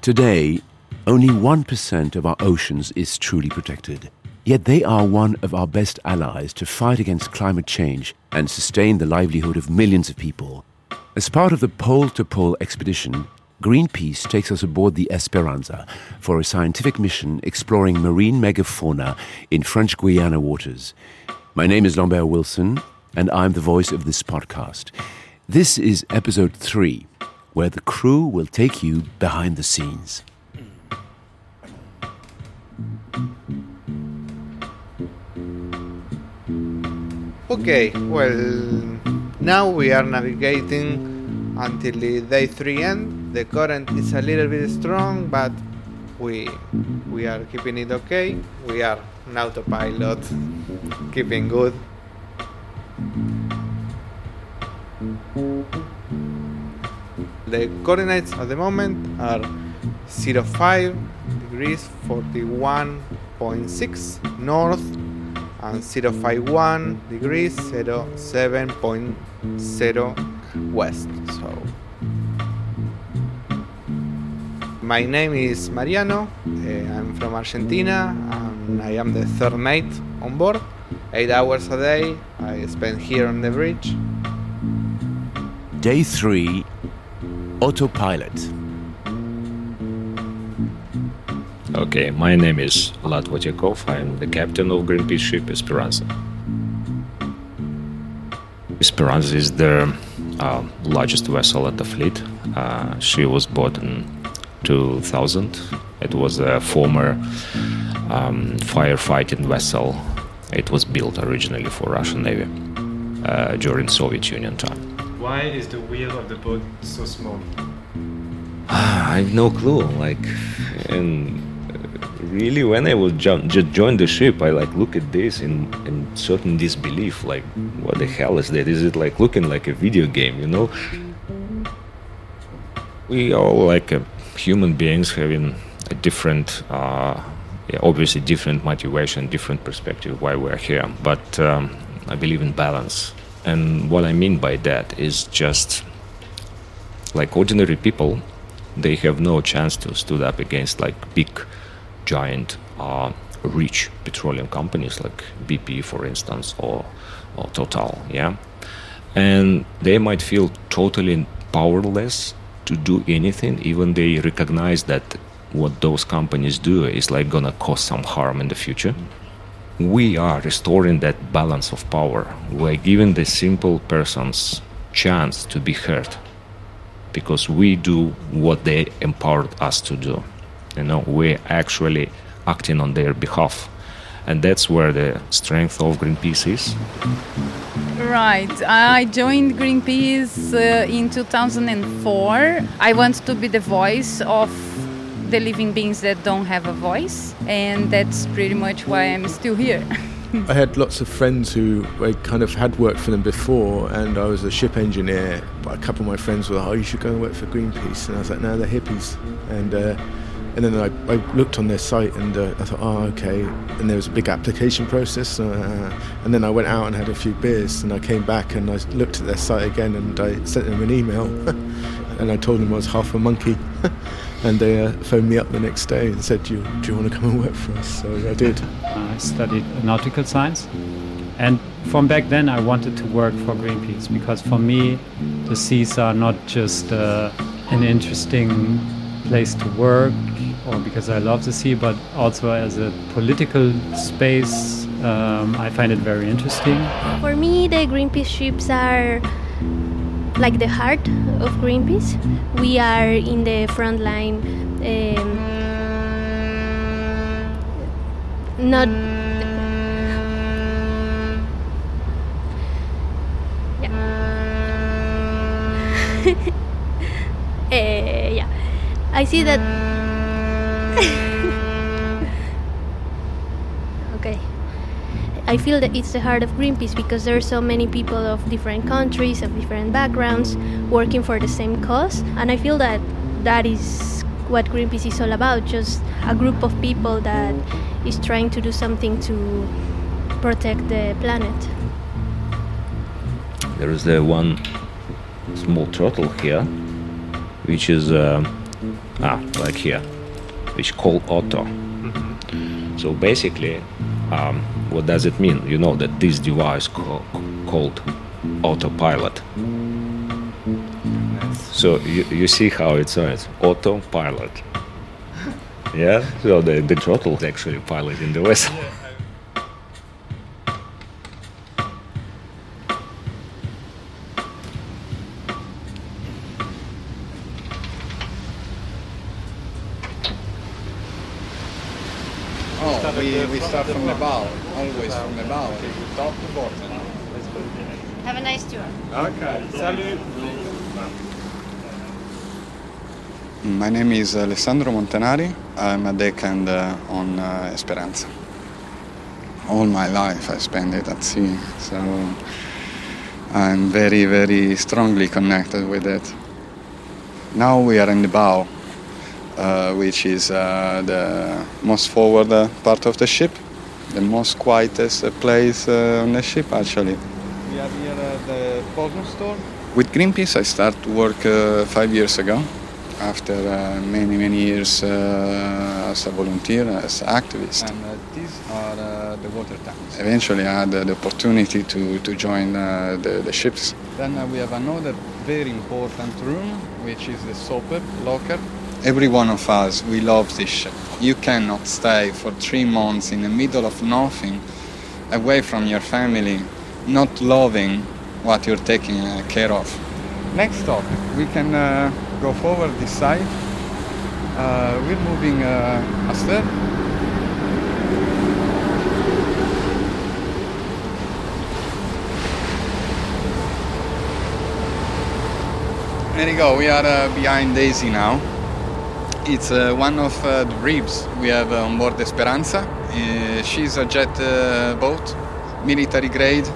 Today, only 1% of our oceans is truly protected. Yet they are one of our best allies to fight against climate change and sustain the livelihood of millions of people. As part of the Pole to Pole expedition, Greenpeace takes us aboard the Esperanza for a scientific mission exploring marine megafauna in French Guiana waters. My name is Lambert Wilson, and I'm the voice of this podcast. This is episode three, where the crew will take you behind the scenes. Okay, well, now we are navigating until the day 3 end. The current is a little bit strong, but we we are keeping it okay. We are on autopilot, keeping good. The coordinates at the moment are 05 degrees 41.6 north and 051 degrees 07.0 west. So my name is Mariano. Uh, I'm from Argentina and I am the third mate on board. Eight hours a day I spend here on the bridge. Day three Autopilot. Okay, my name is Vlad Votiacov. I'm the captain of Greenpeace ship Esperanza. Esperanza is the uh, largest vessel at the fleet. Uh, she was bought in 2000. It was a former um, firefighting vessel. It was built originally for Russian Navy uh, during Soviet Union time. Why is the wheel of the boat so small? I have no clue. Like, and really, when I was jo- just joined the ship, I like look at this in in certain disbelief. Like, what the hell is that? Is it like looking like a video game? You know? We all like uh, human beings having a different, uh, yeah, obviously different motivation, different perspective why we're here. But um, I believe in balance, and what I mean by that is just like ordinary people they have no chance to stood up against like big giant uh, rich petroleum companies like bp for instance or, or total yeah? And they might feel totally powerless to do anything even they recognize that what those companies do is like gonna cause some harm in the future we are restoring that balance of power we're giving the simple persons chance to be heard because we do what they empowered us to do. You know, we're actually acting on their behalf. And that's where the strength of Greenpeace is. Right. I joined Greenpeace uh, in 2004. I want to be the voice of the living beings that don't have a voice, and that's pretty much why I'm still here. I had lots of friends who I kind of had worked for them before, and I was a ship engineer. But a couple of my friends were like, "Oh, you should go and work for Greenpeace," and I was like, "No, they're hippies." And uh, and then I, I looked on their site, and uh, I thought, "Oh, okay." And there was a big application process, uh, and then I went out and had a few beers, and I came back and I looked at their site again, and I sent them an email, and I told them I was half a monkey. and they uh, phoned me up the next day and said, do you, do you want to come and work for us? So I did. I studied nautical science. And from back then, I wanted to work for Greenpeace because for me, the seas are not just uh, an interesting place to work or because I love the sea, but also as a political space, um, I find it very interesting. For me, the Greenpeace ships are like the heart of Greenpeace. We are in the front line. Um, not. Yeah. uh, yeah. I see that. okay. I feel that it's the heart of Greenpeace because there are so many people of different countries, of different backgrounds, working for the same cause. And I feel that that is what Greenpeace is all about just a group of people that is trying to do something to protect the planet. There is the one small turtle here, which is uh, ah, like here, which call Otto. So basically, um, what does it mean? You know that this device co- called autopilot. So you, you see how it sounds, uh, autopilot. Yeah, so the, the turtle is actually piloting the vessel. Oh, we, we start from the bow, always from the bow. Top to bottom. Have a nice tour. Okay, salut. My name is Alessandro Montanari. I'm a deckhand uh, on uh, Esperanza. All my life I spent it at sea, so I'm very, very strongly connected with it. Now we are in the bow, uh, which is uh, the most forward uh, part of the ship, the most quietest uh, place uh, on the ship actually. We are here at the Portland store. With Greenpeace, I started to work uh, five years ago. After uh, many, many years uh, as a volunteer, as activist. And uh, these are uh, the water tanks. Eventually, I had uh, the opportunity to, to join uh, the, the ships. Then uh, we have another very important room, which is the soap locker. Every one of us, we love this ship. You cannot stay for three months in the middle of nothing, away from your family, not loving what you're taking uh, care of. Next stop, we can uh, go forward this side. Uh, we're moving uh, aster. There you go, we are uh, behind Daisy now. It's uh, one of uh, the ribs we have on board Esperanza. Uh, she's a jet uh, boat, military grade,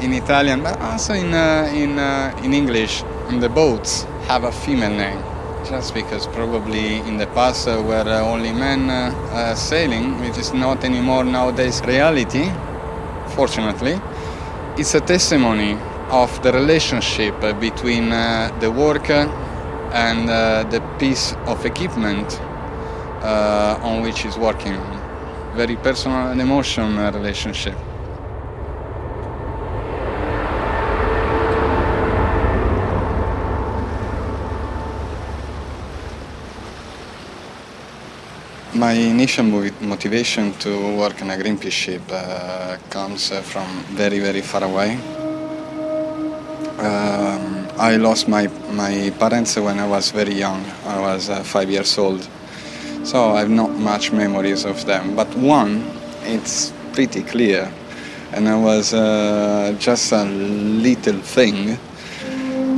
in Italian, but also in, uh, in, uh, in English. And the boats have a female name, just because probably in the past uh, were uh, only men uh, uh, sailing, which is not anymore nowadays reality, fortunately. It's a testimony of the relationship uh, between uh, the worker and uh, the piece of equipment uh, on which he's working. Very personal and emotional relationship. My initial motivation to work on a Greenpeace ship uh, comes uh, from very, very far away. Um, I lost my, my parents when I was very young. I was uh, five years old. So I have not much memories of them. But one, it's pretty clear. And I was uh, just a little thing.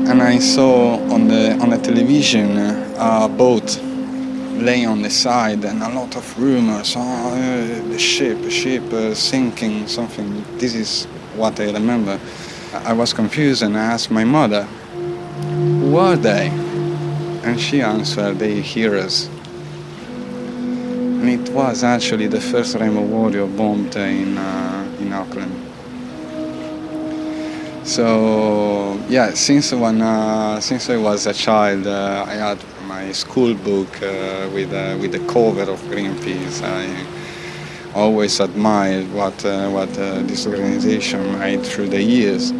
And I saw on the, on the television uh, a boat laying on the side and a lot of rumors. Oh, uh, the ship, the ship uh, sinking, something. This is what I remember. I was confused and I asked my mother, Who are they? And she answered, They hear us. And it was actually the first Rainbow Warrior bombed in, uh, in Auckland. So yeah, since when uh, since I was a child, uh, I had my school book uh, with uh, with the cover of Greenpeace. I always admired what uh, what uh, this organization made through the years.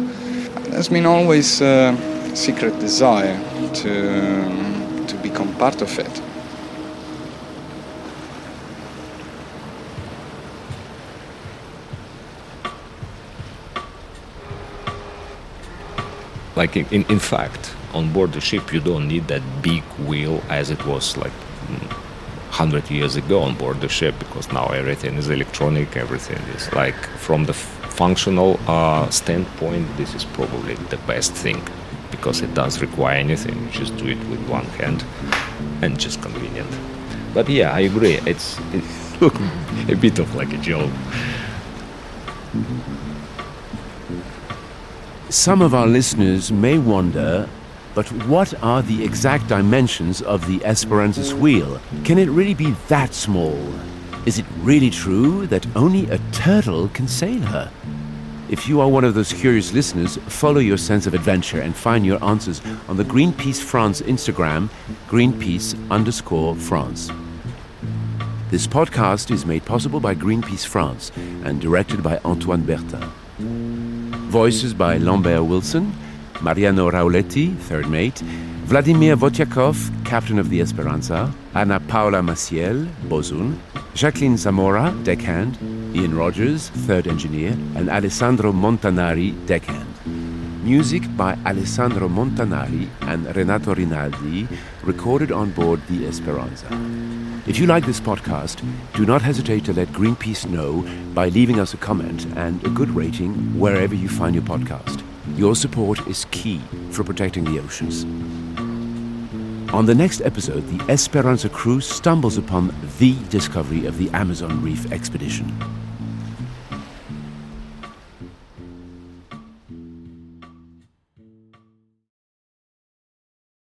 There's been always secret desire to to become part of it. like in, in, fact on board the ship you don't need that big wheel as it was like mm, 100 years ago on board the ship because now everything is electronic everything is like from the functional uh, standpoint this is probably the best thing because it doesn't require anything you just do it with one hand and just convenient but yeah i agree it's it look a bit of like a joke Some of our listeners may wonder, but what are the exact dimensions of the Esperanza's wheel? Can it really be that small? Is it really true that only a turtle can sail her? If you are one of those curious listeners, follow your sense of adventure and find your answers on the Greenpeace France Instagram, Greenpeace underscore France. This podcast is made possible by Greenpeace France and directed by Antoine Bertin. Voices by Lambert Wilson, Mariano Rauleti, third mate, Vladimir Votiacov, captain of the Esperanza, Ana Paula Maciel, bosun, Jaqueline Zamora, deckhand, Ian Rogers, third engineer, and Alessandro Montanari, deckhand. Music by Alessandro Montanari and Renato Rinaldi, recorded on board the Esperanza. If you like this podcast, do not hesitate to let Greenpeace know by leaving us a comment and a good rating wherever you find your podcast. Your support is key for protecting the oceans. On the next episode, the Esperanza crew stumbles upon the discovery of the Amazon Reef expedition.